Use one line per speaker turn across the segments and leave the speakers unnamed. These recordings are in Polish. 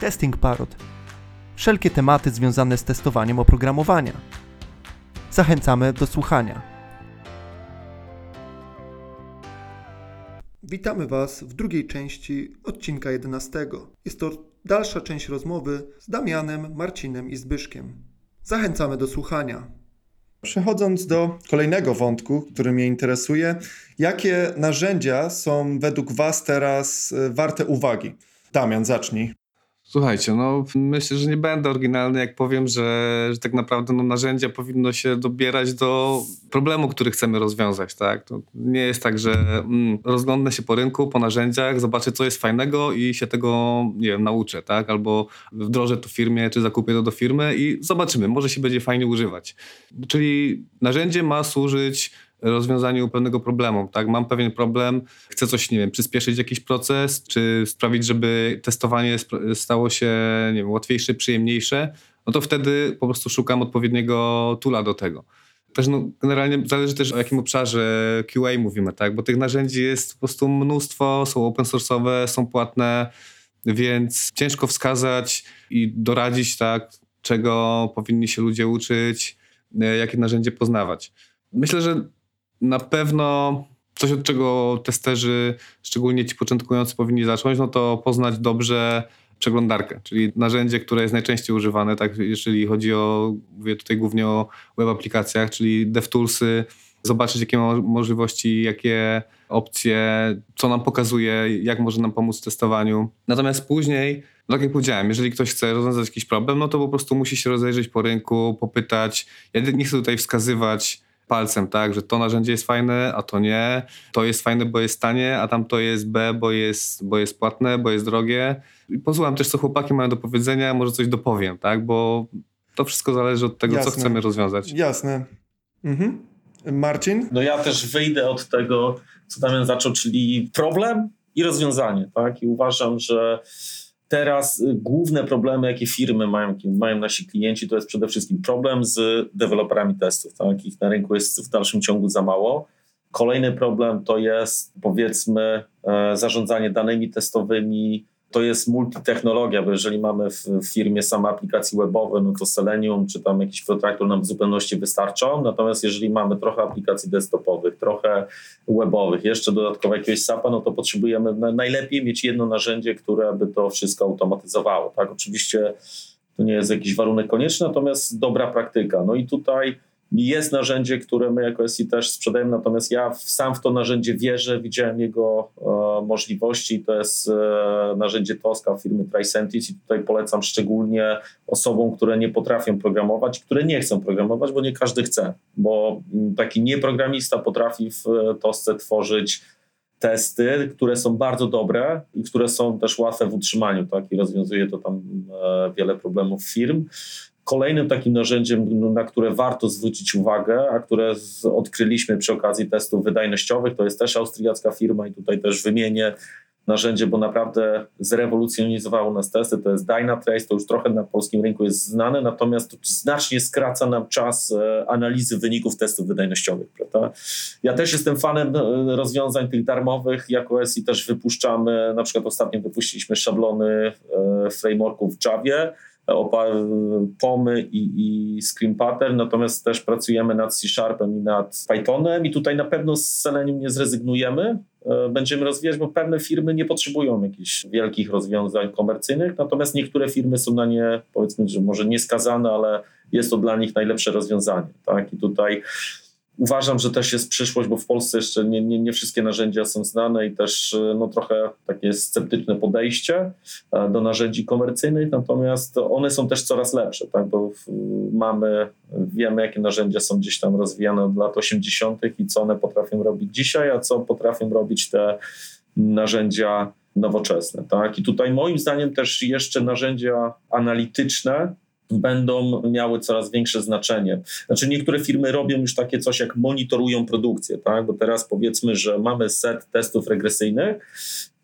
Testing Parrot. Wszelkie tematy związane z testowaniem oprogramowania. Zachęcamy do słuchania. Witamy Was w drugiej części odcinka 11. Jest to dalsza część rozmowy z Damianem, Marcinem i Zbyszkiem. Zachęcamy do słuchania. Przechodząc do kolejnego wątku, który mnie interesuje, jakie narzędzia są według Was teraz e, warte uwagi? Damian, zacznij.
Słuchajcie, no myślę, że nie będę oryginalny, jak powiem, że, że tak naprawdę no, narzędzia powinno się dobierać do problemu, który chcemy rozwiązać, tak? To nie jest tak, że mm, rozglądnę się po rynku, po narzędziach, zobaczę, co jest fajnego i się tego, nie wiem, nauczę, tak? Albo wdrożę to firmie, czy zakupię to do firmy i zobaczymy, może się będzie fajnie używać. Czyli narzędzie ma służyć rozwiązaniu pewnego problemu. Tak? Mam pewien problem, chcę coś, nie wiem, przyspieszyć jakiś proces, czy sprawić, żeby testowanie stało się nie wiem, łatwiejsze, przyjemniejsze, no to wtedy po prostu szukam odpowiedniego tula do tego. Też no, generalnie zależy też o jakim obszarze QA mówimy, tak? bo tych narzędzi jest po prostu mnóstwo, są open source'owe, są płatne, więc ciężko wskazać i doradzić, tak, czego powinni się ludzie uczyć, e, jakie narzędzie poznawać. Myślę, że na pewno coś, od czego testerzy, szczególnie ci początkujący, powinni zacząć, no to poznać dobrze przeglądarkę, czyli narzędzie, które jest najczęściej używane, tak, jeżeli chodzi o, mówię tutaj głównie o web aplikacjach, czyli DevToolsy, zobaczyć jakie ma możliwości, jakie opcje, co nam pokazuje, jak może nam pomóc w testowaniu. Natomiast później, no tak jak powiedziałem, jeżeli ktoś chce rozwiązać jakiś problem, no to po prostu musi się rozejrzeć po rynku, popytać. Ja nie chcę tutaj wskazywać palcem, tak, że to narzędzie jest fajne, a to nie, to jest fajne, bo jest tanie, a tam to jest B, bo jest, bo jest płatne, bo jest drogie. I posłucham też, co chłopaki mają do powiedzenia, może coś dopowiem, tak, bo to wszystko zależy od tego, Jasne. co chcemy rozwiązać.
Jasne. Mhm. Marcin?
No ja też wyjdę od tego, co Damian zaczął, czyli problem i rozwiązanie, tak, i uważam, że Teraz y, główne problemy, jakie firmy mają, mają nasi klienci, to jest przede wszystkim problem z deweloperami testów. Tak? Ich na rynku jest w dalszym ciągu za mało. Kolejny problem to jest powiedzmy e, zarządzanie danymi testowymi, to jest multitechnologia, bo jeżeli mamy w firmie same aplikacje webowe, no to Selenium czy tam jakiś Protractor nam w zupełności wystarczą. Natomiast jeżeli mamy trochę aplikacji desktopowych, trochę webowych, jeszcze dodatkowo jakiegoś SAP-a, no to potrzebujemy najlepiej mieć jedno narzędzie, które by to wszystko automatyzowało. Tak, oczywiście to nie jest jakiś warunek konieczny, natomiast dobra praktyka. No i tutaj jest narzędzie, które my jako SI też sprzedajemy, natomiast ja sam w to narzędzie wierzę, widziałem jego e, możliwości. To jest e, narzędzie Tosca firmy Tricentis i tutaj polecam szczególnie osobom, które nie potrafią programować, które nie chcą programować, bo nie każdy chce, bo taki nieprogramista potrafi w Tosce tworzyć testy, które są bardzo dobre i które są też łatwe w utrzymaniu, tak? I rozwiązuje to tam e, wiele problemów firm. Kolejnym takim narzędziem, no, na które warto zwrócić uwagę, a które odkryliśmy przy okazji testów wydajnościowych, to jest też austriacka firma i tutaj też wymienię narzędzie, bo naprawdę zrewolucjonizowało nas testy, to jest Dynatrace, to już trochę na polskim rynku jest znane, natomiast to znacznie skraca nam czas e, analizy wyników testów wydajnościowych. Prawda? Ja też jestem fanem e, rozwiązań tych darmowych, jako SI też wypuszczamy, na przykład ostatnio wypuściliśmy szablony e, frameworków w Javie, POMy i, i Pattern, natomiast też pracujemy nad C-Sharpem i nad Pythonem i tutaj na pewno z Selenium nie zrezygnujemy, e, będziemy rozwijać, bo pewne firmy nie potrzebują jakichś wielkich rozwiązań komercyjnych, natomiast niektóre firmy są na nie, powiedzmy, że może nieskazane, ale jest to dla nich najlepsze rozwiązanie. Tak? I tutaj Uważam, że też jest przyszłość, bo w Polsce jeszcze nie, nie, nie, wszystkie narzędzia są znane i też e, no, trochę takie sceptyczne podejście e, do narzędzi komercyjnych, natomiast one są też coraz lepsze, tak? bo mamy, wiemy jakie narzędzia są gdzieś tam rozwijane od lat 80. i co one potrafią robić dzisiaj, a co potrafią robić te narzędzia nowoczesne. Tak? I tutaj moim zdaniem też jeszcze narzędzia analityczne będą miały coraz większe znaczenie. Znaczy niektóre firmy robią już takie coś jak monitorują produkcję, tak? bo teraz powiedzmy, że mamy set testów regresyjnych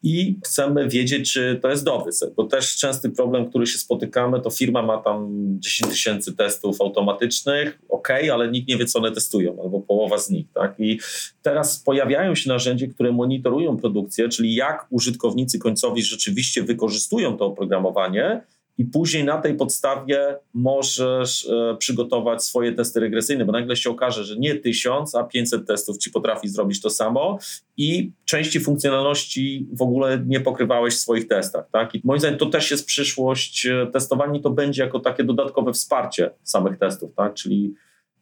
i chcemy wiedzieć, czy to jest dobry set, bo też częsty problem, który się spotykamy, to firma ma tam 10 tysięcy testów automatycznych, ok, ale nikt nie wie, co one testują, albo połowa z nich, tak? I teraz pojawiają się narzędzia, które monitorują produkcję, czyli jak użytkownicy końcowi rzeczywiście wykorzystują to oprogramowanie, i później na tej podstawie możesz e, przygotować swoje testy regresyjne, bo nagle się okaże, że nie 1000, a 500 testów ci potrafi zrobić to samo i części funkcjonalności w ogóle nie pokrywałeś w swoich testach. Tak? I moim zdaniem to też jest przyszłość. E, testowanie to będzie jako takie dodatkowe wsparcie samych testów, tak? czyli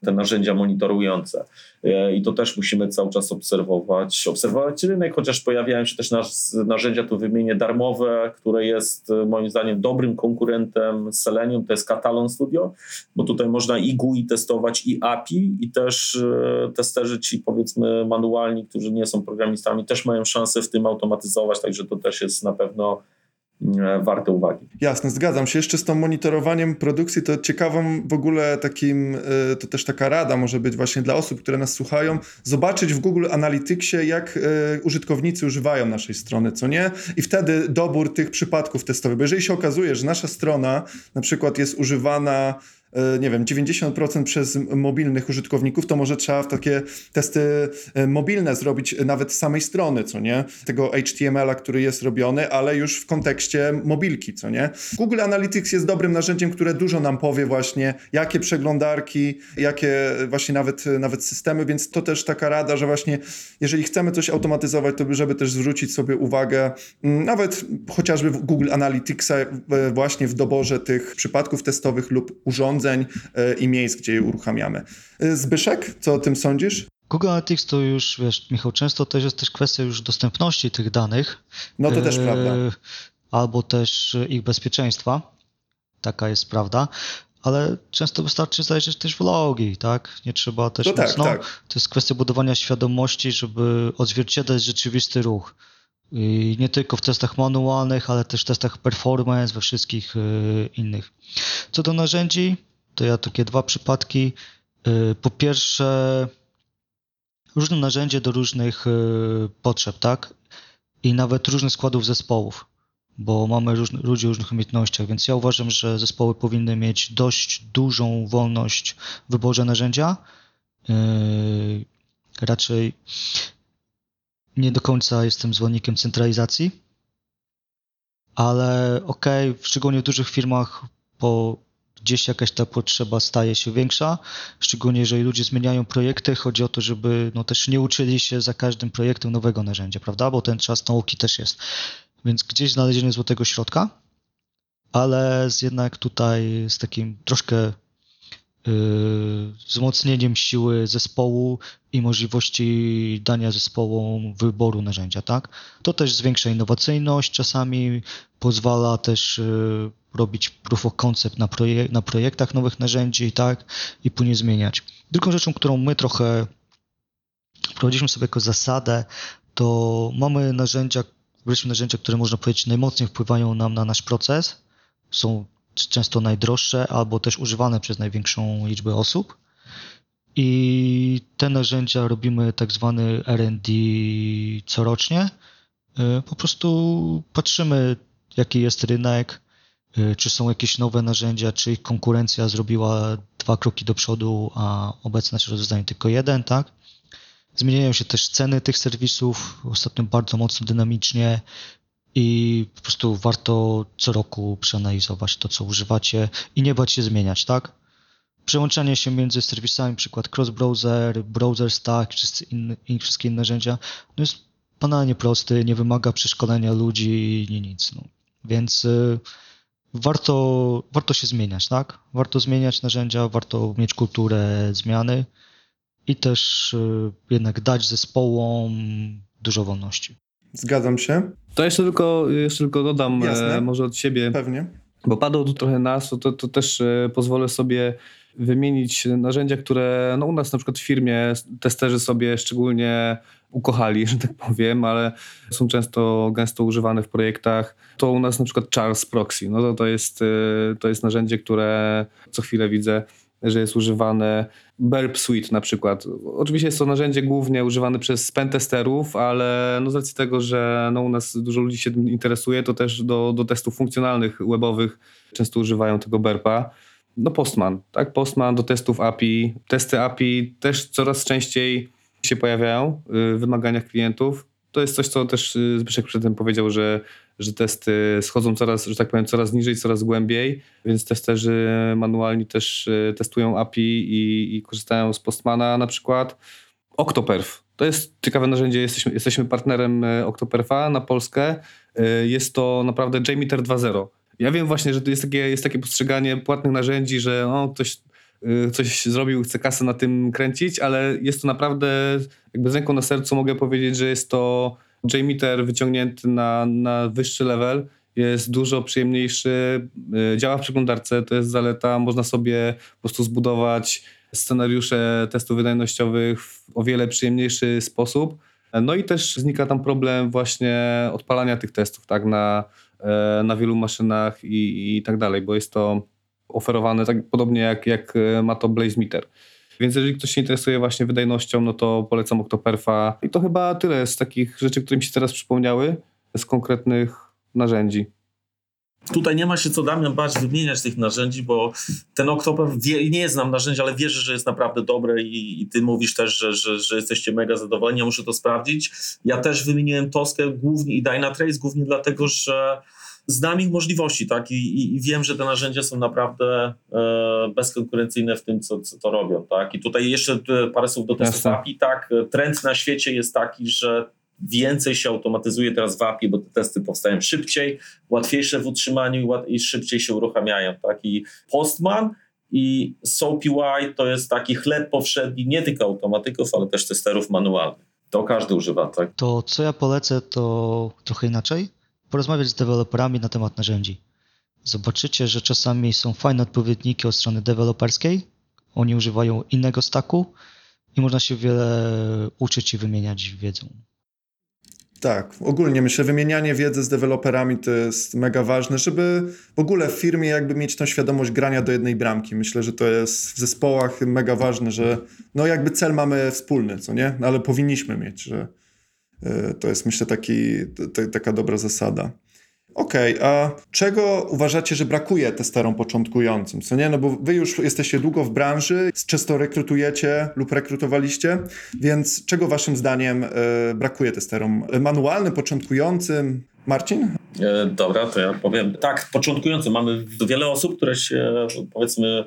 te narzędzia monitorujące. E, I to też musimy cały czas obserwować, obserwować rynek, chociaż pojawiają się też narzędzia, tu wymienię darmowe, które jest e, moim zdaniem dobrym konkurentem Selenium, to jest Catalan Studio, bo tutaj można i GUI testować, i API, i też e, testerzy ci powiedzmy manualni, którzy nie są programistami, też mają szansę w tym automatyzować, także to też jest na pewno warte uwagi.
Jasne, zgadzam się. Jeszcze z tą monitorowaniem produkcji, to ciekawą w ogóle takim, e, to też taka rada może być właśnie dla osób, które nas słuchają, zobaczyć w Google Analyticsie, jak e, użytkownicy używają naszej strony, co nie? I wtedy dobór tych przypadków testowych. Bo jeżeli się okazuje, że nasza strona na przykład jest używana E, nie wiem, 90% przez mobilnych użytkowników, to może trzeba w takie testy e, mobilne zrobić nawet z samej strony, co nie? Tego HTML-a, który jest robiony, ale już w kontekście mobilki, co nie? Google Analytics jest dobrym narzędziem, które dużo nam powie właśnie, jakie przeglądarki, jakie właśnie nawet, nawet systemy, więc to też taka rada, że właśnie jeżeli chcemy coś automatyzować, to żeby też zwrócić sobie uwagę mm, nawet chociażby w Google Analyticsa e, właśnie w doborze tych przypadków testowych lub urządzeń, urządzeń e, i miejsc, gdzie je uruchamiamy. E, Zbyszek, co o tym sądzisz?
Google Analytics to już, wiesz, Michał, często też jest też kwestia już dostępności tych danych.
No to też e, prawda.
Albo też ich bezpieczeństwa. Taka jest prawda. Ale często wystarczy zajrzeć też vlogi, tak? Nie trzeba też
no tak,
mocno.
Tak.
To jest kwestia budowania świadomości, żeby odzwierciedlać rzeczywisty ruch. I nie tylko w testach manualnych, ale też w testach performance, we wszystkich innych. Co do narzędzi, to ja takie dwa przypadki. Y, po pierwsze, różne narzędzie do różnych y, potrzeb, tak? I nawet różnych składów zespołów, bo mamy ludzi o różnych umiejętnościach, więc ja uważam, że zespoły powinny mieć dość dużą wolność w wyborze narzędzia. Y, raczej nie do końca jestem zwolennikiem centralizacji, ale okej, okay, szczególnie w dużych firmach po gdzieś jakaś ta potrzeba staje się większa, szczególnie jeżeli ludzie zmieniają projekty, chodzi o to, żeby no, też nie uczyli się za każdym projektem nowego narzędzia, prawda, bo ten czas nauki też jest. Więc gdzieś znalezienie złotego środka, ale z jednak tutaj z takim troszkę yy, wzmocnieniem siły zespołu i możliwości dania zespołom wyboru narzędzia, tak? To też zwiększa innowacyjność, czasami pozwala też yy, robić proof of concept na, projek na projektach nowych narzędzi, tak, i później zmieniać. Drugą rzeczą, którą my trochę wprowadziliśmy sobie jako zasadę, to mamy narzędzia, narzędzia, które można powiedzieć najmocniej wpływają nam na nasz proces, są często najdroższe albo też używane przez największą liczbę osób. I te narzędzia robimy tak zwany RD corocznie. Y, po prostu patrzymy, jaki jest rynek, czy są jakieś nowe narzędzia, czy ich konkurencja zrobiła dwa kroki do przodu, a obecne rozwiązanie tylko jeden, tak? Zmieniają się też ceny tych serwisów, ostatnio bardzo mocno dynamicznie i po prostu warto co roku przeanalizować to, co używacie i nie bać się zmieniać, tak? Przełączanie się między serwisami, przykład cross-browser, browser stack, czy inne, wszystkie inne narzędzia, no jest banalnie prosty, nie wymaga przeszkolenia ludzi, nie nic. No. Więc y, warto, warto się zmieniać, tak? Warto zmieniać narzędzia, warto mieć kulturę zmiany i też y, jednak dać zespołom dużo wolności.
Zgadzam się.
To jeszcze tylko, jeszcze tylko dodam
Jasne.
może od siebie.
Pewnie.
Bo padło tu trochę nas, to, to też e, pozwolę sobie wymienić narzędzia, które no u nas na przykład w firmie testerzy sobie szczególnie ukochali, że tak powiem, ale są często gęsto używane w projektach. To u nas na przykład Charles Proxy. No to, to, jest, y, to jest narzędzie, które co chwilę widzę że jest używane Burp Suite na przykład. Oczywiście jest to narzędzie głównie używane przez pentesterów, ale no z racji tego, że no u nas dużo ludzi się tym interesuje, to też do, do testów funkcjonalnych webowych często używają tego Burpa. No Postman, tak? Postman do testów API. Testy API też coraz częściej się pojawiają w wymaganiach klientów. To jest coś, co też y, Zbyszek przedtem powiedział, że, że testy schodzą coraz, że tak powiem, coraz niżej, coraz głębiej, więc testerzy manualni też y, testują API i, i korzystają z Postmana na przykład. Octoperf. To jest ciekawe narzędzie. Jesteśmy, jesteśmy partnerem y, Octoperfa na Polskę. Jest to naprawdę JMeter 2.0. Ja wiem właśnie, że to jest takie, jest takie postrzeganie płatnych narzędzi, że o, ktoś Y, coś zrobił, chce kasę na tym kręcić, ale jest to naprawdę, jakby z ręką na sercu mogę powiedzieć, że jest to JMeter wyciągnięty na, na wyższy level, jest dużo przyjemniejszy, y, działa w przeglądarce, to jest zaleta, można sobie po prostu zbudować scenariusze testów wydajnościowych w o wiele przyjemniejszy sposób. No i też znika tam problem właśnie odpalania tych testów tak, na, na wielu maszynach i, i tak dalej, bo jest to oferowane tak podobnie jak, jak e, ma to BlazeMeter. Więc jeżeli ktoś się interesuje właśnie wydajnością, no to polecam Octoperfa. I to chyba tyle z takich rzeczy, które mi się teraz przypomniały, z konkretnych narzędzi.
Tutaj nie ma się co Damian bać wymieniać tych narzędzi, bo ten Octoper, wie, nie znam narzędzia, ale wierzę, że jest naprawdę dobre i, i ty mówisz też, że, że, że, jesteście mega zadowoleni, ja muszę to sprawdzić. Ja też wymieniłem Toskę głównie i Dynatrace głównie dlatego, że znam ich możliwości, tak? I, i, I, wiem, że te narzędzia są naprawdę e, bezkonkurencyjne w tym, co, co to robią, tak? I tutaj jeszcze e, parę słów do API, tak? Trend na świecie jest taki, że więcej się automatyzuje teraz w API, bo te testy powstają szybciej, łatwiejsze w utrzymaniu i szybciej się uruchamiają, tak? I Postman i SoapUI to jest taki chleb powszedni nie tylko automatyków, ale też testerów manualnych. To każdy używa, tak?
To co ja polecę, to trochę inaczej porozmawiać z deweloperami na temat narzędzi. Zobaczycie, że czasami są fajne odpowiedniki od strony deweloperskiej, oni używają innego stacku i można się wiele uczyć i wymieniać wiedzą.
Tak, ogólnie myślę, wymienianie wiedzy z deweloperami to jest mega ważne, żeby w ogóle w firmie jakby mieć tą świadomość grania do jednej bramki. Myślę, że to jest w zespołach mega ważne, że no jakby cel mamy wspólny, co nie? No ale powinniśmy mieć, że E, to jest myślę taki, taka dobra zasada. Okej, okay, a czego uważacie, że brakuje testerom początkującym? Co nie? No bo wy już jesteście długo w branży, często rekrutujecie lub rekrutowaliście, więc czego waszym zdaniem e, brakuje testerom manualnym, początkującym? Marcin?
E, dobra, to ja powiem. Tak, początkującym. Mamy wiele osób, które się powiedzmy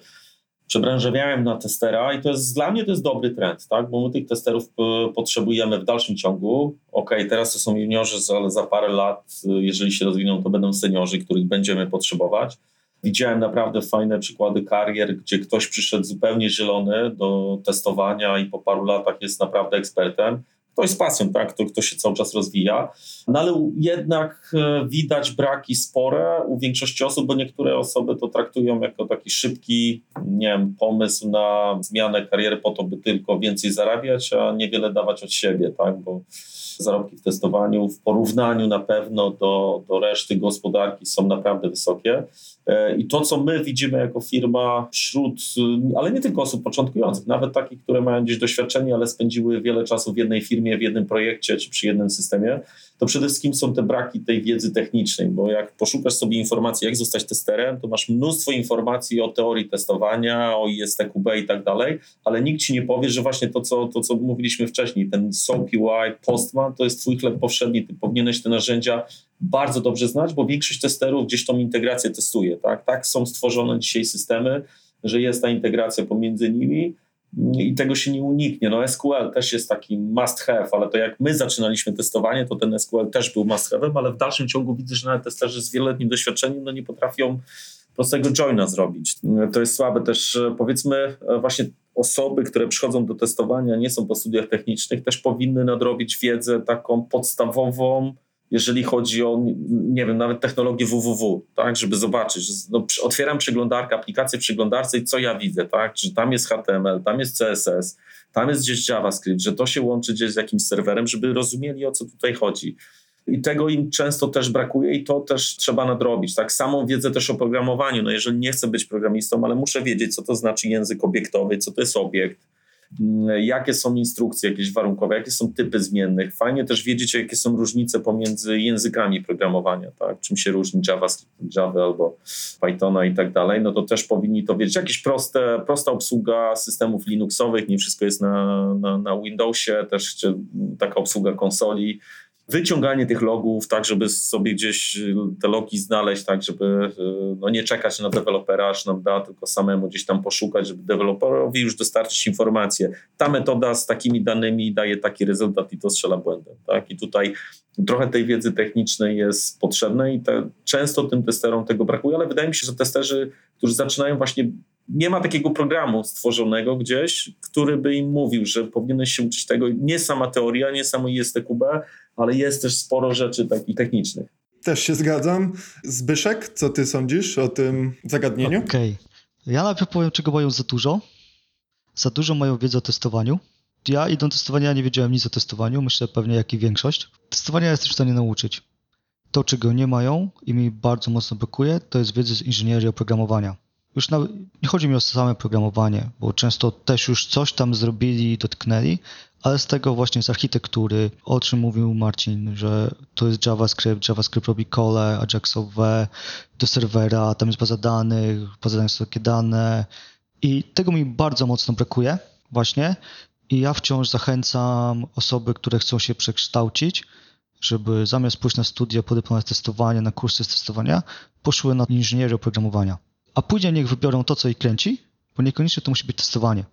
przebranżawiałem na testera i to jest dla mnie to jest dobry trend, tak? bo my tych testerów e, potrzebujemy w dalszym ciągu. Ok, teraz to są juniorzy, ale za parę lat, e, jeżeli się rozwiną, to będą seniorzy, których będziemy potrzebować. Widziałem naprawdę fajne przykłady karier, gdzie ktoś przyszedł zupełnie zielony do testowania i po paru latach jest naprawdę ekspertem ktoś z pasją, tak? Kto, kto się cały czas rozwija. No ale jednak e, widać braki spore u większości osób, bo niektóre osoby to traktują jako taki szybki, nie wiem, pomysł na zmianę kariery po to, by tylko więcej zarabiać, a niewiele dawać od siebie, tak? Bo zarobki w testowaniu w porównaniu na pewno do, do reszty gospodarki są naprawdę wysokie. E, I to, co my widzimy jako firma wśród, ale nie tylko osób początkujących, nawet takich, które mają gdzieś doświadczenie, ale spędziły wiele czasu w jednej firmie, w jednym projekcie czy przy jednym systemie, to przede wszystkim są te braki tej wiedzy technicznej, bo jak poszukasz sobie informacji, jak zostać testerem, to masz mnóstwo informacji o teorii testowania, o ISTQB i tak dalej, ale nikt ci nie powie, że właśnie to, co, to, co mówiliśmy wcześniej, ten SOAP UI, Postman, to jest twój chleb powszedni, ty powinieneś te narzędzia bardzo dobrze znać, bo większość testerów gdzieś tą integrację testuje. Tak, tak są stworzone dzisiaj systemy, że jest ta integracja pomiędzy nimi i tego się nie uniknie. No SQL też jest taki must have, ale to jak my zaczynaliśmy testowanie, to ten SQL też był must have, ale w dalszym ciągu widzę, że nawet testerzy z wieloletnim doświadczeniem no nie potrafią prostego joina zrobić. To jest słabe też, powiedzmy, właśnie osoby, które przychodzą do testowania, nie są po studiach technicznych, też powinny nadrobić wiedzę taką podstawową, jeżeli chodzi o, nie wiem, nawet technologię www, tak, żeby zobaczyć. No, otwieram przeglądarkę, aplikację w przeglądarce i co ja widzę, tak, że tam jest HTML, tam jest CSS, tam jest gdzieś JavaScript, że to się łączy gdzieś z jakimś serwerem, żeby rozumieli o co tutaj chodzi. I tego im często też brakuje i to też trzeba nadrobić. Tak, samą wiedzę też o programowaniu. No jeżeli nie chcę być programistą, ale muszę wiedzieć, co to znaczy język obiektowy, co to jest obiekt, mm, jakie są instrukcje jakieś warunkowe, jakie są typy zmiennych. Fajnie też wiedzieć, jakie są różnice pomiędzy językami programowania, tak? czym się różni JavaScript, Java albo Pythona i tak dalej, no to też powinni to wiedzieć. Jakieś proste, prosta obsługa systemów Linuxowych, nie wszystko jest na, na, na Windowsie, też taka obsługa konsoli, wyciąganie tych logów, tak, żeby sobie gdzieś y, te logi znaleźć, tak, żeby y, no, nie czekać na dewelopera, aż nam da, tylko samemu gdzieś tam poszukać, żeby deweloperowi już dostarczyć informacje. Ta metoda z takimi danymi daje taki rezultat i to strzela błędem. Tak? I tutaj trochę tej wiedzy technicznej jest potrzebne i te, często tym testerom tego brakuje, ale wydaje mi się, że testerzy, którzy zaczynają właśnie nie ma takiego programu stworzonego gdzieś, który by im mówił, że powinieneś się uczyć tego. Nie sama teoria, nie samo ISTQB, ale jest też sporo rzeczy takich technicznych.
Też się zgadzam. Zbyszek, co ty sądzisz o tym zagadnieniu?
Okej. Okay. Ja najpierw powiem, czego mają za dużo. Za dużo mają wiedzy o testowaniu. Ja idąc testowania nie wiedziałem nic o testowaniu, myślę pewnie jak i większość. Testowania jestem w stanie nauczyć. To, czego nie mają i mi bardzo mocno brakuje, to jest wiedzy z inżynierii oprogramowania już na, nie chodzi mi o same programowanie, bo często też już coś tam zrobili i dotknęli, ale z tego właśnie z architektury, o czym mówił Marcin, że to jest JavaScript, JavaScript robi cole, Ajaxowe do serwera, tam jest baza danych, baza danych są takie dane i tego mi bardzo mocno brakuje właśnie i ja wciąż zachęcam osoby, które chcą się przekształcić, żeby zamiast pójść na studia podyplomowe testowania, na kursy testowania, poszły na inżynierię oprogramowania a później niech wybiorą to, co ich kręci, bo niekoniecznie to musi być testowanie.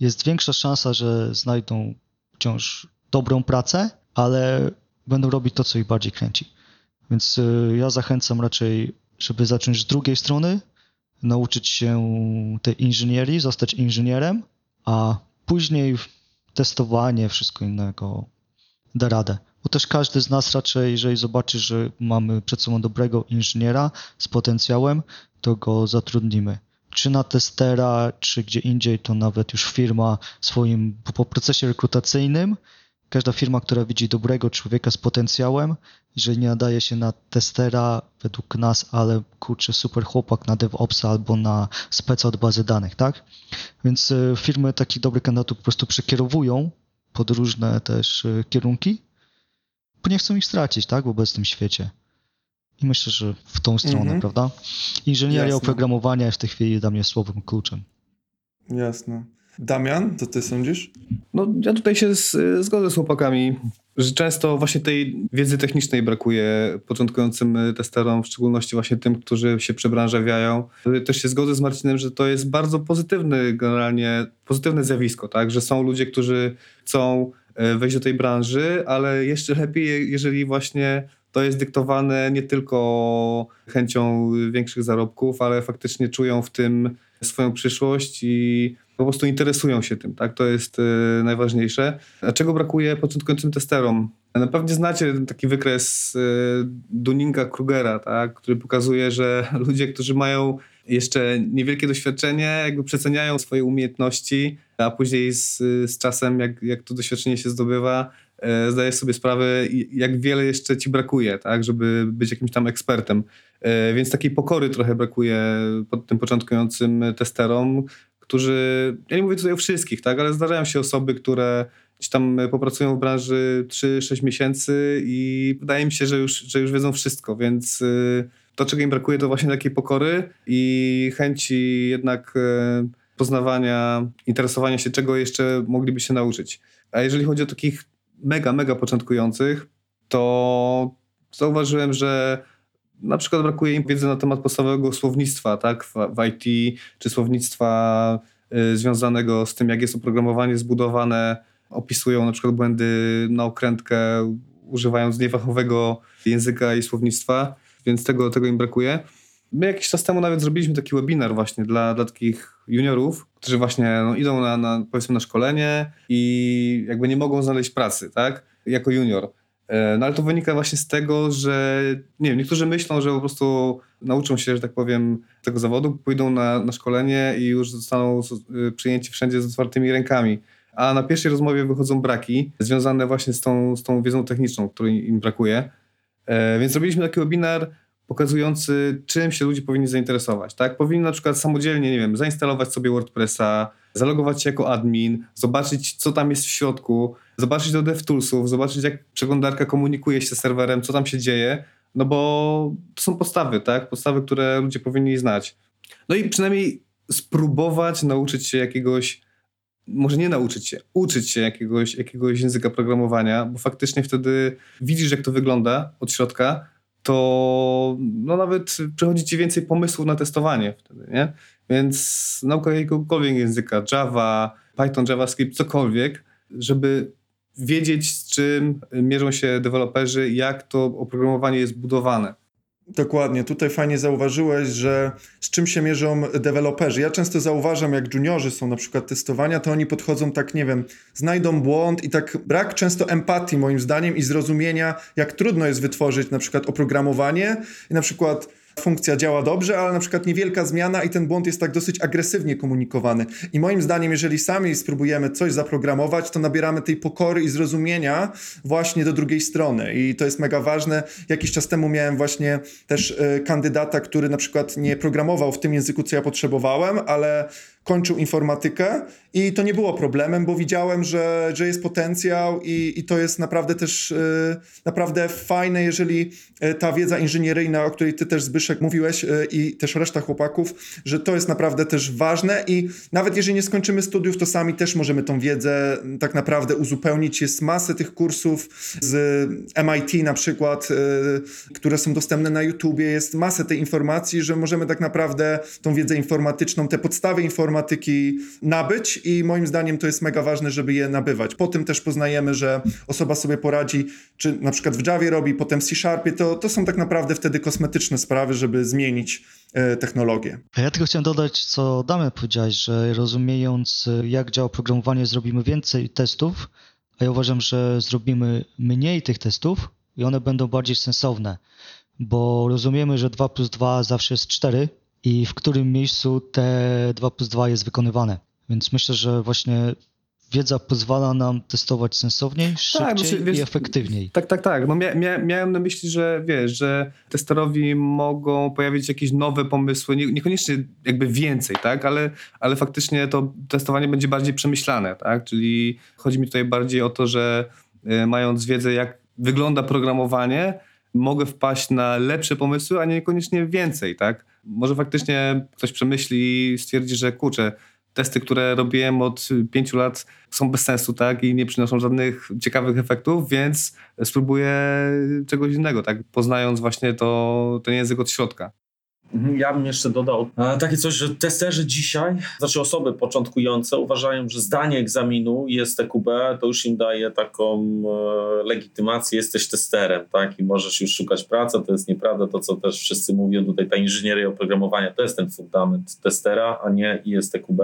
Jest większa szansa, że znajdą wciąż dobrą pracę, ale będą robić to, co ich bardziej kręci. Więc y, ja zachęcam raczej, żeby zacząć z drugiej strony, nauczyć się tej inżynierii, zostać inżynierem, a później testowanie, wszystko innego da radę. Bo też każdy z nas raczej, jeżeli zobaczy, że mamy przed sobą dobrego inżyniera z potencjałem, to go zatrudnimy. Czy na testera, czy gdzie indziej, to nawet już firma swoim po procesie rekrutacyjnym, każda firma, która widzi dobrego człowieka z potencjałem, jeżeli nie nadaje się na testera według nas, ale kurczę, super chłopak na DevOps albo na speca od bazy danych, tak? Więc e, firmy takich dobrych kandydatów po prostu przekierowują pod różne też e, kierunki, bo nie chcą ich stracić, tak, w obecnym świecie. I myślę, że w tą stronę, mhm. prawda? Inżynieria Jasne. oprogramowania jest w tej chwili dla mnie słowem kluczem.
Jasne. Damian, co ty sądzisz?
No, ja tutaj się z, zgodzę z chłopakami, że często właśnie tej wiedzy technicznej brakuje początkującym testerom, w szczególności właśnie tym, którzy się przebranżawiają. Też się zgodzę z Marcinem, że to jest bardzo pozytywny, generalnie pozytywne zjawisko, tak? Że są ludzie, którzy chcą e, wejść do tej branży, ale jeszcze lepiej, jeżeli właśnie to jest dyktowane nie tylko chęcią większych zarobków, ale faktycznie czują w tym swoją przyszłość i po prostu interesują się tym, tak? To jest y, najważniejsze. A czego brakuje początkującym testerom? Na pewno znacie taki wykres y, Dunninga-Krugera, tak? który pokazuje, że ludzie, którzy mają jeszcze niewielkie doświadczenie, jakby przeceniają swoje umiejętności, a później z, z czasem, jak, jak to doświadczenie się zdobywa, E, zdajesz sobie sprawę, jak wiele jeszcze ci brakuje, tak, żeby być jakimś tam ekspertem. E, więc takiej pokory trochę brakuje pod tym początkującym testerom, którzy, ja nie mówię tutaj o wszystkich, tak, ale zdarzają się osoby, które gdzieś tam popracują w branży 3-6 miesięcy i wydaje mi się, że już, że już wiedzą wszystko, więc e, to, czego im brakuje, to właśnie takiej pokory i chęci jednak poznawania, interesowania się, czego jeszcze mogliby się nauczyć. A jeżeli chodzi o takich mega, mega początkujących, to zauważyłem, że na przykład brakuje im wiedzy na temat podstawowego słownictwa, tak, w, IT, czy słownictwa y, związanego z tym, jak jest oprogramowanie zbudowane, opisują na przykład błędy na okrętkę, używając niefachowego języka i słownictwa, więc tego, tego im brakuje. My jakiś czas temu nawet zrobiliśmy taki webinar właśnie dla, dla takich juniorów, którzy właśnie no, idą na, na, powiedzmy na szkolenie i jakby nie mogą znaleźć pracy, tak, jako junior. E, no ale to wynika właśnie z tego, że nie wiem, niektórzy myślą, że po prostu nauczą się, że tak powiem, tego zawodu, pójdą na, na szkolenie i już zostaną y, przyjęci wszędzie z otwartymi rękami. a na pierwszej rozmowie wychodzą braki związane właśnie z tą, z tą wiedzą techniczną, której im brakuje. E, więc zrobiliśmy taki webinar pokazujący, czym się ludzie powinni zainteresować. Tak? Powinni na przykład samodzielnie, nie wiem, zainstalować sobie WordPressa, zalogować się jako admin, zobaczyć, co tam jest w środku, zobaczyć do DevToolsów, zobaczyć, jak przeglądarka komunikuje się z serwerem, co tam się dzieje, no bo to są podstawy, tak? Podstawy, które ludzie powinni znać. No i przynajmniej spróbować nauczyć się jakiegoś, może nie nauczyć się, uczyć się jakiegoś, jakiegoś języka programowania, bo faktycznie wtedy widzisz, jak to wygląda od środka, to no nawet przychodzi ci więcej pomysłów na testowanie wtedy, nie? Więc nauka jakiegokolwiek języka, Java, Python, JavaScript, cokolwiek, żeby wiedzieć, z czym mierzą się deweloperzy, jak to oprogramowanie jest budowane.
Dokładnie, tutaj fajnie zauważyłeś, że z czym się mierzą deweloperzy. Ja często zauważam, jak juniorzy są na przykład testowania, to oni podchodzą tak, nie wiem, znajdą błąd i tak brak często empatii moim zdaniem i zrozumienia, jak trudno jest wytworzyć na przykład oprogramowanie i na przykład funkcja działa dobrze, ale na przykład niewielka zmiana i ten błąd jest tak dosyć agresywnie komunikowany. I moim zdaniem, jeżeli sami spróbujemy coś zaprogramować, to nabieramy tej pokory i zrozumienia właśnie do drugiej strony. I to jest mega ważne. Jakiś czas temu miałem właśnie też y, kandydata, który na przykład nie programował w tym języku, co ja potrzebowałem, ale kończył informatykę i to nie było problemem, bo widziałem, że, że jest potencjał i, i to jest naprawdę też y, naprawdę fajne, jeżeli y, ta wiedza inżynieryjna, o której ty też Zbyszek mówiłeś y, i też reszta chłopaków, że to jest naprawdę też ważne i nawet jeżeli nie skończymy studiów, to sami też możemy tą wiedzę tak naprawdę uzupełnić. Jest masę tych kursów z MIT na przykład, które są dostępne na YouTubie, jest masę tej informacji, że możemy tak naprawdę tą wiedzę informatyczną, te podstawy informatyki nabyć i moim zdaniem to jest mega ważne, żeby je nabywać. Po tym też poznajemy, że osoba sobie poradzi, czy na przykład w Javie robi, potem w C-Sharpie, to, to są tak naprawdę wtedy kosmetyczne sprawy, żeby zmienić e, technologię.
Ja tylko chciałem dodać, co Damian powiedziałeś, że rozumiejąc jak działa programowanie, zrobimy więcej testów, a ja uważam, że zrobimy mniej tych testów i one będą bardziej sensowne, bo rozumiemy, że 2 plus 2 zawsze jest 4 i w którym miejscu te 2 plus 2 jest wykonywane. Więc myślę, że właśnie wiedza pozwala nam testować sensowniej, szybciej
tak, no, wiesz,
i efektywniej.
Tak, tak, tak. No mia, mia, miałem na myśli, że wiesz, że testerowi mogą pojawić jakieś nowe pomysły, nie, niekoniecznie jakby więcej, tak, ale, ale faktycznie to testowanie będzie bardziej przemyślane, tak, czyli chodzi mi tutaj bardziej o to, że y, mając wiedzę, jak wygląda programowanie, mogę wpaść na lepsze pomysły, a niekoniecznie więcej, tak. Może faktycznie ktoś przemyśli i stwierdzi, że kurczę, testy, które robiłem od pięciu lat są bez sensu, tak, i nie przynoszą żadnych ciekawych efektów, więc spróbuję czegoś innego, tak, poznając właśnie to, ten język od środka.
Mhm, ja bym jeszcze dodał takie coś, że testerzy dzisiaj, znaczy osoby początkujące uważają, że zdanie egzaminu jest TQB, to już im daje taką e, legitymację, jesteś testerem, tak, i możesz już szukać pracy, to jest nieprawda, to co też wszyscy mówią tutaj, ta inżynieria oprogramowania, to jest ten fundament testera, a nie ISTQB.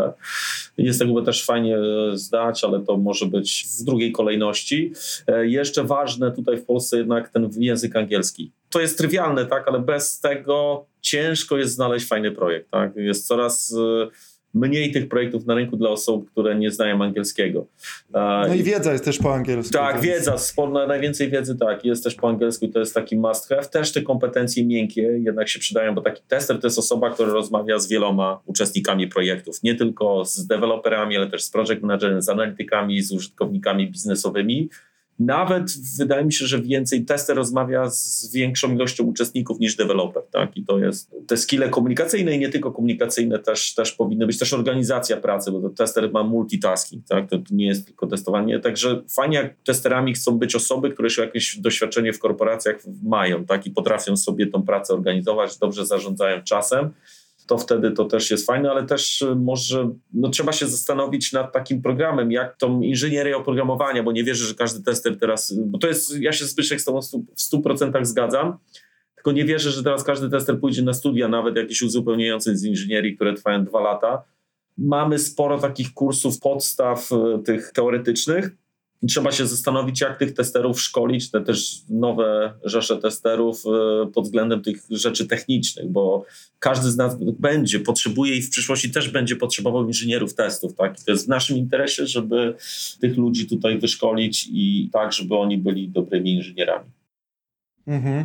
ISTQB też fajnie e, zdać, ale to może być w drugiej kolejności. E, jeszcze ważne tutaj w Polsce jednak ten język angielski. To jest trywialne, tak, ale bez tego ciężko jest znaleźć fajny projekt. Tak? Jest coraz e, mniej tych projektów na rynku dla osób, które nie znają angielskiego.
No i wiedza jest też po angielsku.
Tak, więc... wiedza, sporna, najwięcej wiedzy tak, jest też po angielsku, to jest taki must have. Też te kompetencje miękkie jednak się przydają, bo taki tester to jest osoba, która rozmawia z wieloma uczestnikami projektów, nie tylko z deweloperami, ale też z project managerem, z analitykami, z użytkownikami biznesowymi, nawet wydaje mi się, że więcej tester rozmawia z większą ilością uczestników niż deweloper, tak? I to jest te skille komunikacyjne i nie tylko komunikacyjne też, też powinny być, też organizacja pracy, bo tester ma multitasking, tak? To, to nie jest tylko testowanie, także fajnie jak testerami chcą być osoby, które już jakieś doświadczenie w korporacjach mają, tak? I potrafią sobie tą pracę organizować, dobrze zarządzają czasem to wtedy to też jest fajne, ale też y, może no, trzeba się zastanowić nad takim programem, jak tą inżynierię oprogramowania, bo nie wierzę, że każdy tester teraz, bo to jest, ja się Zbyszek z tobą w 100% zgadzam, tylko nie wierzę, że teraz każdy tester pójdzie na studia, nawet jakieś uzupełniające z inżynierii, które trwają dwa lata. Mamy sporo takich kursów podstaw y, tych teoretycznych, I trzeba się zastanowić, jak tych testerów szkolić, te też nowe rzesze testerów e, pod względem tych rzeczy technicznych, bo każdy z nas będzie, potrzebuje i w przyszłości też będzie potrzebował inżynierów testów. Tak? I to jest w naszym interesie, żeby tych ludzi tutaj wyszkolić i tak, żeby oni byli dobrymi inżynierami.
Mhm.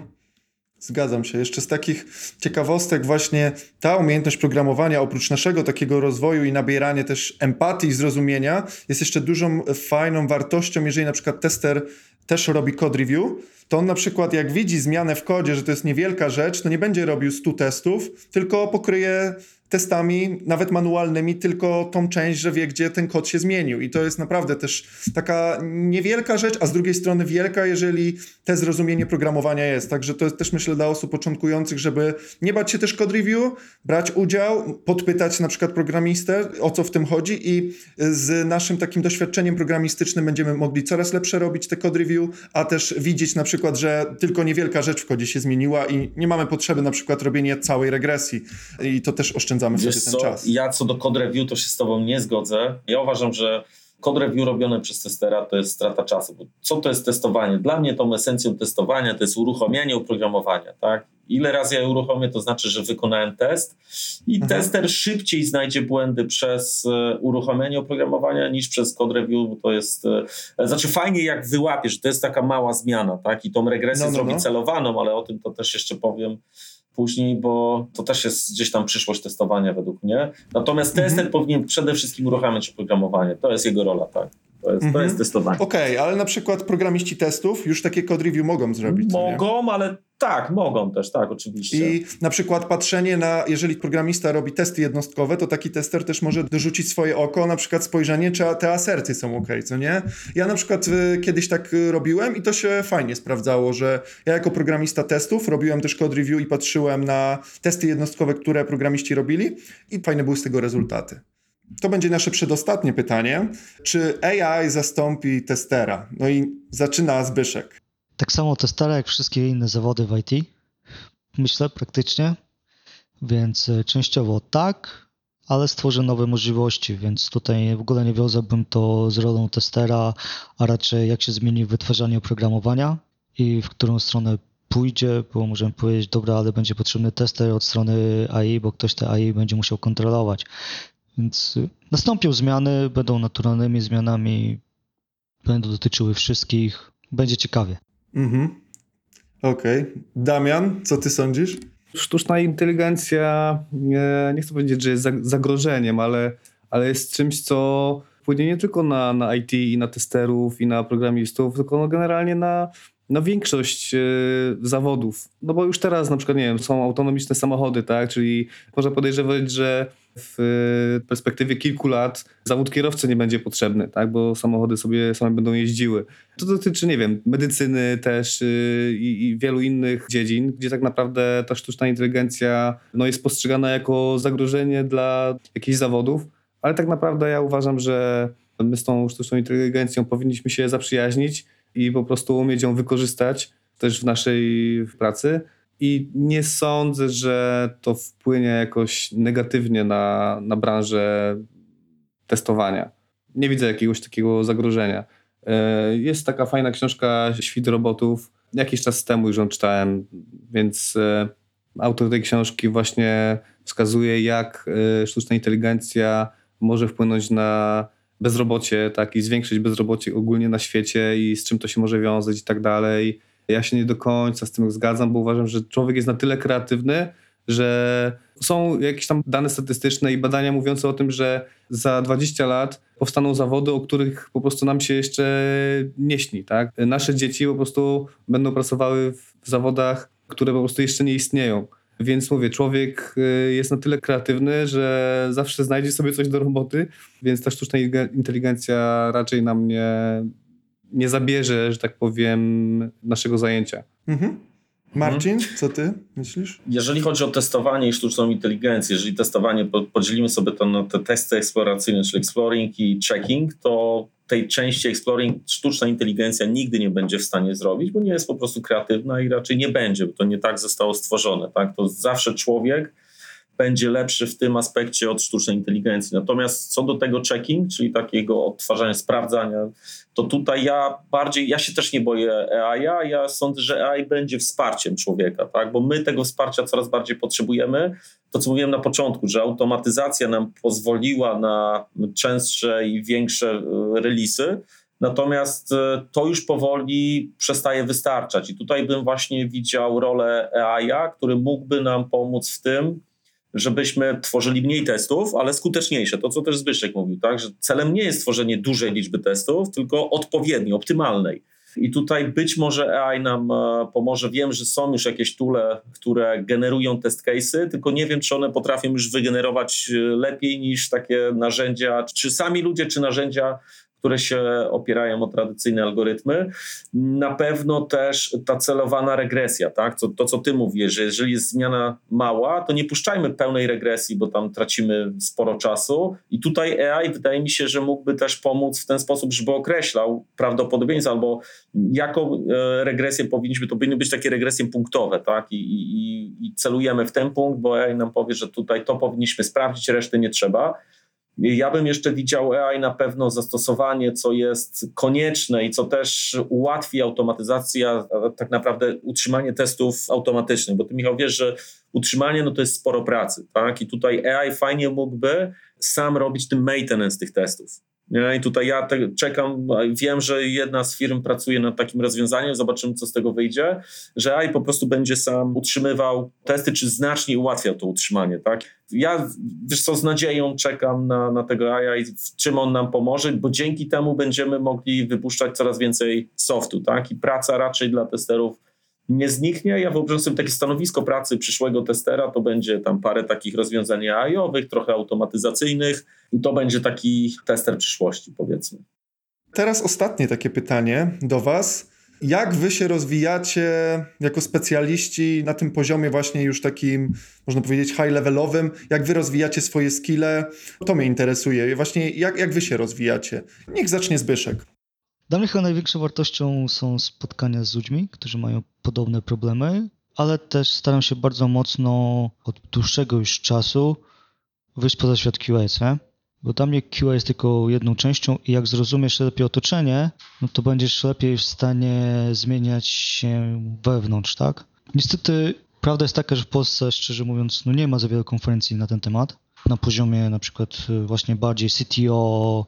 Zgadzam się. Jeszcze z takich ciekawostek właśnie ta umiejętność programowania, oprócz naszego takiego rozwoju i nabierania też empatii i zrozumienia, jest jeszcze dużą fajną wartością, jeżeli na przykład tester też robi code review, to on na przykład jak widzi zmianę w kodzie, że to jest niewielka rzecz, to nie będzie robił 100 testów, tylko pokryje testami, nawet manualnymi, tylko tą część, że wie, gdzie ten kod się zmienił. I to jest naprawdę też taka niewielka rzecz, a z drugiej strony wielka, jeżeli te zrozumienie programowania jest. Także to jest też myślę dla osób początkujących, żeby nie bać się też code review, brać udział, podpytać na przykład programistę, o co w tym chodzi i z naszym takim doświadczeniem programistycznym będziemy mogli coraz lepsze robić te code review, a też widzieć na przykład, że tylko niewielka rzecz w kodzie się zmieniła i nie mamy potrzeby na przykład robienia całej regresji i to też oszczędzamy
Wiesz
sobie ten
co,
czas.
ja co do code review to się z tobą nie zgodzę. Ja uważam, że code review robione przez testera to jest strata czasu. Bo co to jest testowanie? Dla mnie tą esencją testowania to jest uruchomienie oprogramowania. Tak? Ile razy ja uruchomię, to znaczy, że wykonałem test i
Mhm.
tester szybciej znajdzie błędy przez e, uruchomienie oprogramowania niż przez code review. bo To jest, e, znaczy fajnie jak wyłapiesz, to jest taka mała zmiana tak? i tą regresję
No, no,
zrobi
no.
celowaną, ale o tym to też jeszcze powiem później, bo to też jest gdzieś tam przyszłość testowania według mnie. Natomiast
Mhm.
tester powinien przede wszystkim uruchamiać oprogramowanie. To jest jego rola, tak. To jest, to
Mhm.
jest testowanie.
Okej, ale na przykład programiści testów już takie code review mogą zrobić.
Mogą, ale tak, mogą też, tak, oczywiście.
I na przykład patrzenie na, jeżeli programista robi testy jednostkowe, to taki tester też może dorzucić swoje oko, na przykład spojrzenie, czy te asercje są ok, co nie? Ja na przykład y, kiedyś tak y, robiłem i to się fajnie sprawdzało, że ja jako programista testów robiłem też code review i patrzyłem na testy jednostkowe, które programiści robili i fajne były z tego rezultaty. To będzie nasze przedostatnie pytanie. Czy AI zastąpi testera? No i zaczyna Zbyszek.
Tak samo testera jak wszystkie inne zawody w IT. Myślę praktycznie. Więc e, częściowo tak, ale stworzy nowe możliwości, więc tutaj w ogóle nie wiązałbym to z rolą testera, a raczej jak się zmieni wytwarzanie oprogramowania i w którą stronę pójdzie, bo możemy powiedzieć, dobra, ale będzie potrzebny tester od strony AI, bo ktoś te AI będzie musiał kontrolować. Więc y, nastąpią zmiany, będą naturalnymi zmianami, będą dotyczyły wszystkich, będzie ciekawie.
Mhm. Okej. Damian, co ty sądzisz?
Sztuczna inteligencja, nie, nie chcę powiedzieć, że jest zag- zagrożeniem, ale, ale jest czymś, co wpłynie nie tylko na, na IT i na testerów i na programistów, tylko no generalnie na, na większość e, zawodów. No bo już teraz na przykład, nie wiem, są autonomiczne samochody, tak? Czyli można podejrzewać, że w perspektywie kilku lat zawód kierowcy nie będzie potrzebny, tak? Bo samochody sobie same będą jeździły. To dotyczy, nie wiem, medycyny też y, i, i wielu innych dziedzin, gdzie tak naprawdę ta sztuczna inteligencja no, jest postrzegana jako zagrożenie dla jakichś zawodów, ale tak naprawdę ja uważam, że my z tą sztuczną inteligencją powinniśmy się zaprzyjaźnić i po prostu umieć ją wykorzystać też w naszej pracy. I nie sądzę, że to wpłynie jakoś negatywnie na, na branżę testowania. Nie widzę jakiegoś takiego zagrożenia. E, Jest taka fajna książka Świt robotów. Jakiś czas temu już ją czytałem, więc e, autor tej książki właśnie wskazuje, jak e, sztuczna inteligencja może wpłynąć na bezrobocie, tak, i zwiększyć bezrobocie ogólnie na świecie i z czym to się może wiązać i tak dalej. Ja się nie do końca z tym zgadzam, bo uważam, że człowiek jest na tyle kreatywny, że są jakieś tam dane statystyczne i badania mówiące o tym, że za 20 lat powstaną zawody, o których po prostu nam się jeszcze nie śni. Tak? Nasze dzieci po prostu będą pracowały w zawodach, które po prostu jeszcze nie istnieją. Więc mówię, człowiek y, jest na tyle kreatywny, że zawsze znajdzie sobie coś do roboty, więc ta sztuczna inteligencja raczej nam nie, nie zabierze, że tak powiem, naszego zajęcia.
Mhm. Marcin, co ty myślisz?
Jeżeli chodzi o testowanie i sztuczną inteligencję, jeżeli testowanie po- podzielimy sobie to na te testy eksploracyjne, czyli exploring i checking, to tej części exploring sztuczna inteligencja nigdy nie będzie w stanie zrobić, bo nie jest po prostu kreatywna i raczej nie będzie, bo to nie tak zostało stworzone. Tak? To zawsze człowiek będzie lepszy w tym aspekcie od sztucznej inteligencji. Natomiast co do tego checking, czyli takiego odtwarzania, sprawdzania, to tutaj ja bardziej, ja się też nie boję AI, ja sądzę, że AI będzie wsparciem człowieka, tak? bo my tego wsparcia coraz bardziej potrzebujemy. To, co mówiłem na początku, że automatyzacja nam pozwoliła na częstsze i większe e, releasy, Natomiast e, to już powoli przestaje wystarczać. I tutaj bym właśnie widział rolę AI, który mógłby nam pomóc w tym, żebyśmy tworzyli mniej testów, ale skuteczniejsze. To, co też Zbyszek mówił, tak? że celem nie jest tworzenie dużej liczby testów, tylko odpowiedniej, optymalnej. I tutaj być może AI nam e, pomoże. Wiem, że są już jakieś tule, które generują test case'y, tylko nie wiem, czy one potrafią już wygenerować e, lepiej niż takie narzędzia, czy sami ludzie, czy narzędzia które się opierają o tradycyjne algorytmy. Na pewno też ta celowana regresja, tak? To, to co ty mówisz, że jeżeli jest zmiana mała, to nie puszczajmy pełnej regresji, bo tam tracimy sporo czasu. I tutaj AI wydaje mi się, że mógłby też pomóc w ten sposób, żeby określał prawdopodobieństwo albo jaką e, regresję powinniśmy, to powinny być takie regresje punktowe, tak? I, i, i celujemy w ten punkt, bo AI nam powie, że tutaj to powinniśmy sprawdzić, reszty nie trzeba. Ja bym jeszcze widział AI na pewno zastosowanie, co jest konieczne i co też ułatwi automatyzacja, tak naprawdę utrzymanie testów automatycznych, bo ty Michał wiesz, że utrzymanie no to jest sporo pracy, tak? I tutaj AI fajnie mógłby sam robić tym maintenance tych testów. I tutaj ja te, czekam, wiem, że jedna z firm pracuje nad takim rozwiązaniem, zobaczymy, co z tego wyjdzie, że AI po prostu będzie sam utrzymywał testy, czy znacznie ułatwiał to utrzymanie. Tak? Ja, wiesz co, z nadzieją czekam na, na tego AI, w czym on nam pomoże, bo dzięki temu będziemy mogli wypuszczać coraz więcej softu, tak? I praca raczej dla testerów nie zniknie. Ja wyobrażam sobie takie stanowisko pracy przyszłego testera, to będzie tam parę takich rozwiązań AI-owych, trochę automatyzacyjnych i to będzie taki tester przyszłości, powiedzmy.
Teraz ostatnie takie pytanie do Was. Jak wy się rozwijacie jako specjaliści na tym poziomie właśnie już takim, można powiedzieć, high-levelowym? Jak wy rozwijacie swoje skille? To mnie interesuje. Właśnie jak, jak wy się rozwijacie? Niech zacznie Zbyszek.
Dla mnie chyba największą wartością są spotkania z ludźmi, którzy mają podobne problemy, ale też staram się bardzo mocno od dłuższego już czasu wyjść poza świat QA, nie? Bo dla mnie QA jest tylko jedną częścią i jak zrozumiesz lepiej otoczenie, no to będziesz lepiej w stanie zmieniać się wewnątrz, tak? Niestety prawda jest taka, że w Polsce, szczerze mówiąc, no nie ma za wiele konferencji na ten temat. Na poziomie na przykład właśnie bardziej CTO,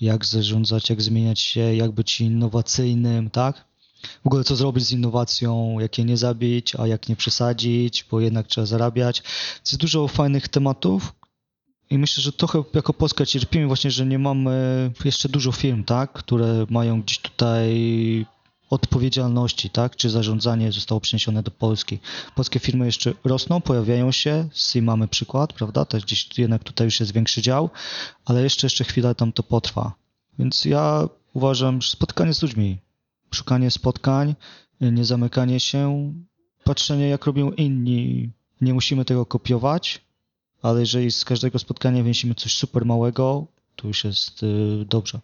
jak zarządzać, jak zmieniać się, jak być innowacyjnym, tak? W ogóle co zrobić z innowacją, jak je nie zabić, a jak nie przesadzić, bo jednak trzeba zarabiać. Jest dużo fajnych tematów i myślę, że trochę jako Polska cierpimy właśnie, że nie mamy jeszcze dużo firm, tak, które mają gdzieś tutaj odpowiedzialności, tak? Czy zarządzanie zostało przeniesione do Polski. Polskie firmy jeszcze rosną, pojawiają się, z mamy przykład, prawda? Też gdzieś jednak tutaj już jest większy dział, ale jeszcze, jeszcze chwilę tam to potrwa. Więc ja uważam, że spotkanie z ludźmi, szukanie spotkań, nie zamykanie się, patrzenie jak robią inni. Nie musimy tego kopiować, ale jeżeli z każdego spotkania więzimy coś super małego, to już jest y, dobrze.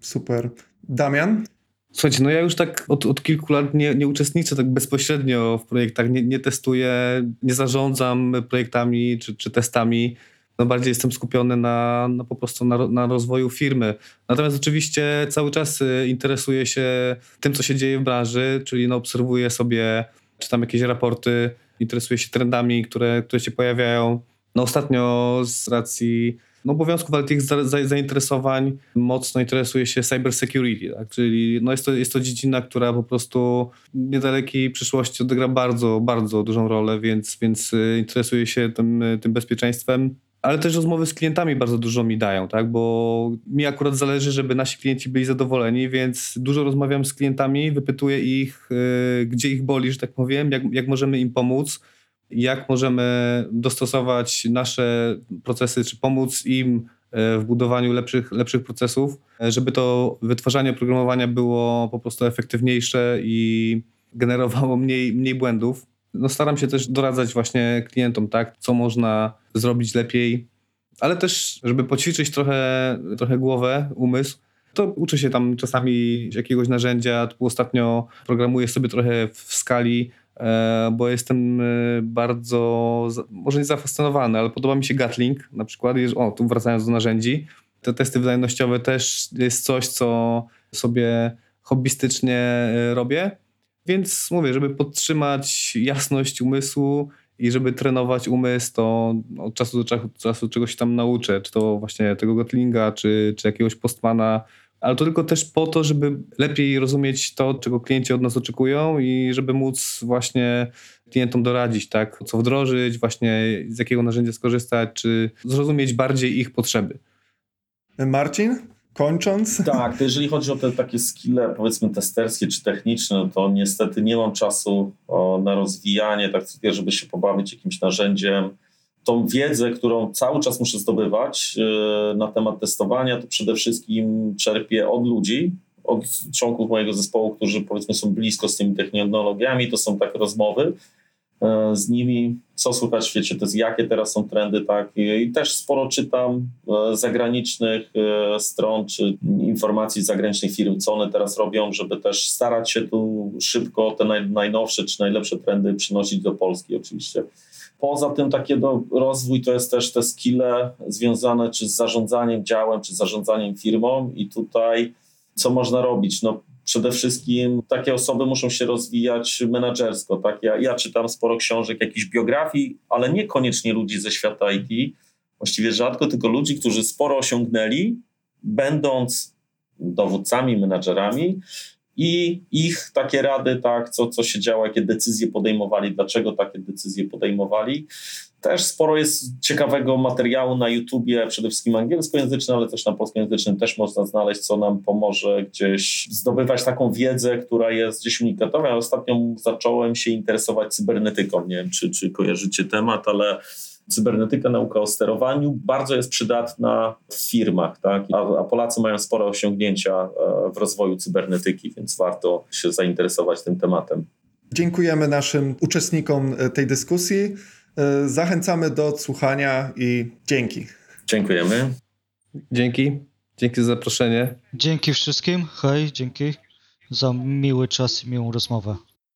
Super. Damian?
Słuchajcie, no ja już tak od, od kilku lat nie, nie, uczestniczę tak bezpośrednio w projektach, nie, nie testuję, nie zarządzam projektami czy, czy testami. No bardziej jestem skupiony na, na po prostu na, na, rozwoju firmy. Natomiast oczywiście cały czas y, interesuję się tym, co się dzieje w branży, czyli no obserwuję sobie, czytam jakieś raporty, interesuję się trendami, które, które się pojawiają. No ostatnio z racji obowiązków, ale tych za, za, zainteresowań mocno interesuje się cyber security, tak? czyli no jest, to, jest to dziedzina, która po prostu w niedalekiej przyszłości odegra bardzo, bardzo dużą rolę, więc, więc y, interesuje się tym, y, tym bezpieczeństwem. Ale też rozmowy z klientami bardzo dużo mi dają, tak? bo mi akurat zależy, żeby nasi klienci byli zadowoleni, więc dużo rozmawiam z klientami, wypytuję ich, yy, gdzie ich boli, że tak powiem, jak, jak możemy im pomóc jak możemy dostosować nasze procesy, czy pomóc im e, w budowaniu lepszych, lepszych procesów, e, żeby to wytwarzanie oprogramowania było po prostu efektywniejsze i generowało mniej, mniej błędów. No staram się też doradzać właśnie klientom, tak, co można zrobić lepiej, ale też, żeby poćwiczyć trochę, trochę głowę, umysł, to uczę się tam czasami jakiegoś narzędzia. Tu ostatnio programuję sobie trochę w skali, bo jestem e, bardzo, może nie zafascynowany, ale podoba mi się Gatling na przykład. O, tu wracając do narzędzi. Te testy wydajnościowe też jest coś, co sobie hobbystycznie e, robię. Więc mówię, żeby podtrzymać jasność umysłu i żeby trenować umysł, to od czasu do czasu, czasu czegoś tam nauczę, czy to właśnie tego Gotlinga, czy, czy jakiegoś postmana, ale to tylko też po to, żeby lepiej rozumieć to, czego klienci od nas oczekują i żeby móc właśnie klientom doradzić, tak, co wdrożyć, właśnie z jakiego narzędzia skorzystać, czy zrozumieć bardziej ich potrzeby.
Marcin, kończąc,
Tak, to jeżeli chodzi o te takie skille, powiedzmy testerskie czy techniczne, no to niestety nie mam czasu o, na rozwijanie, tak żeby się pobawić jakimś narzędziem. Tą wiedzę, którą cały czas muszę zdobywać yy, na temat testowania, to przede wszystkim czerpię od ludzi, od członków mojego zespołu, którzy powiedzmy są blisko z tymi technologiami, to są takie rozmowy e, z nimi, co słychać w świecie, to jest jakie teraz są trendy, tak, i, też sporo czytam e, zagranicznych e, stron, czy informacji z zagranicznych firm, co one teraz robią, żeby też starać się tu szybko te naj, najnowsze, czy najlepsze trendy przynosić do Polski oczywiście. Poza tym takie do, rozwój to jest też te skille związane czy z zarządzaniem działem, czy zarządzaniem firmą i tutaj co można robić? No, przede wszystkim takie osoby muszą się rozwijać menedżersko. Tak? Ja, ja czytam sporo książek, jakichś biografii, ale niekoniecznie ludzi ze świata IT. Właściwie rzadko, tylko ludzi, którzy sporo osiągnęli, będąc dowódcami, menadżerami i ich takie rady, tak, co, co się działo, jakie decyzje podejmowali, dlaczego takie decyzje podejmowali. Też sporo jest ciekawego materiału na YouTubie, przede wszystkim angielskojęzycznym, ale też na polskojęzycznym też można znaleźć, co nam pomoże gdzieś zdobywać taką wiedzę, która jest gdzieś unikatowa. Ja ostatnio zacząłem się interesować cybernetyką. Nie wiem, czy, czy kojarzycie temat, ale cybernetyka, nauka o sterowaniu bardzo jest przydatna w firmach, tak? a, a Polacy mają spore osiągnięcia e, w rozwoju cybernetyki, więc warto się zainteresować tym tematem.
dziękujemy naszym uczestnikom e, tej dyskusji. E, Zachęcamy do odsłuchania i dzięki.
Dziękujemy.
Dzięki. Dzięki za zaproszenie.
Dzięki wszystkim, hej, dzięki za miły czas i miłą rozmowę.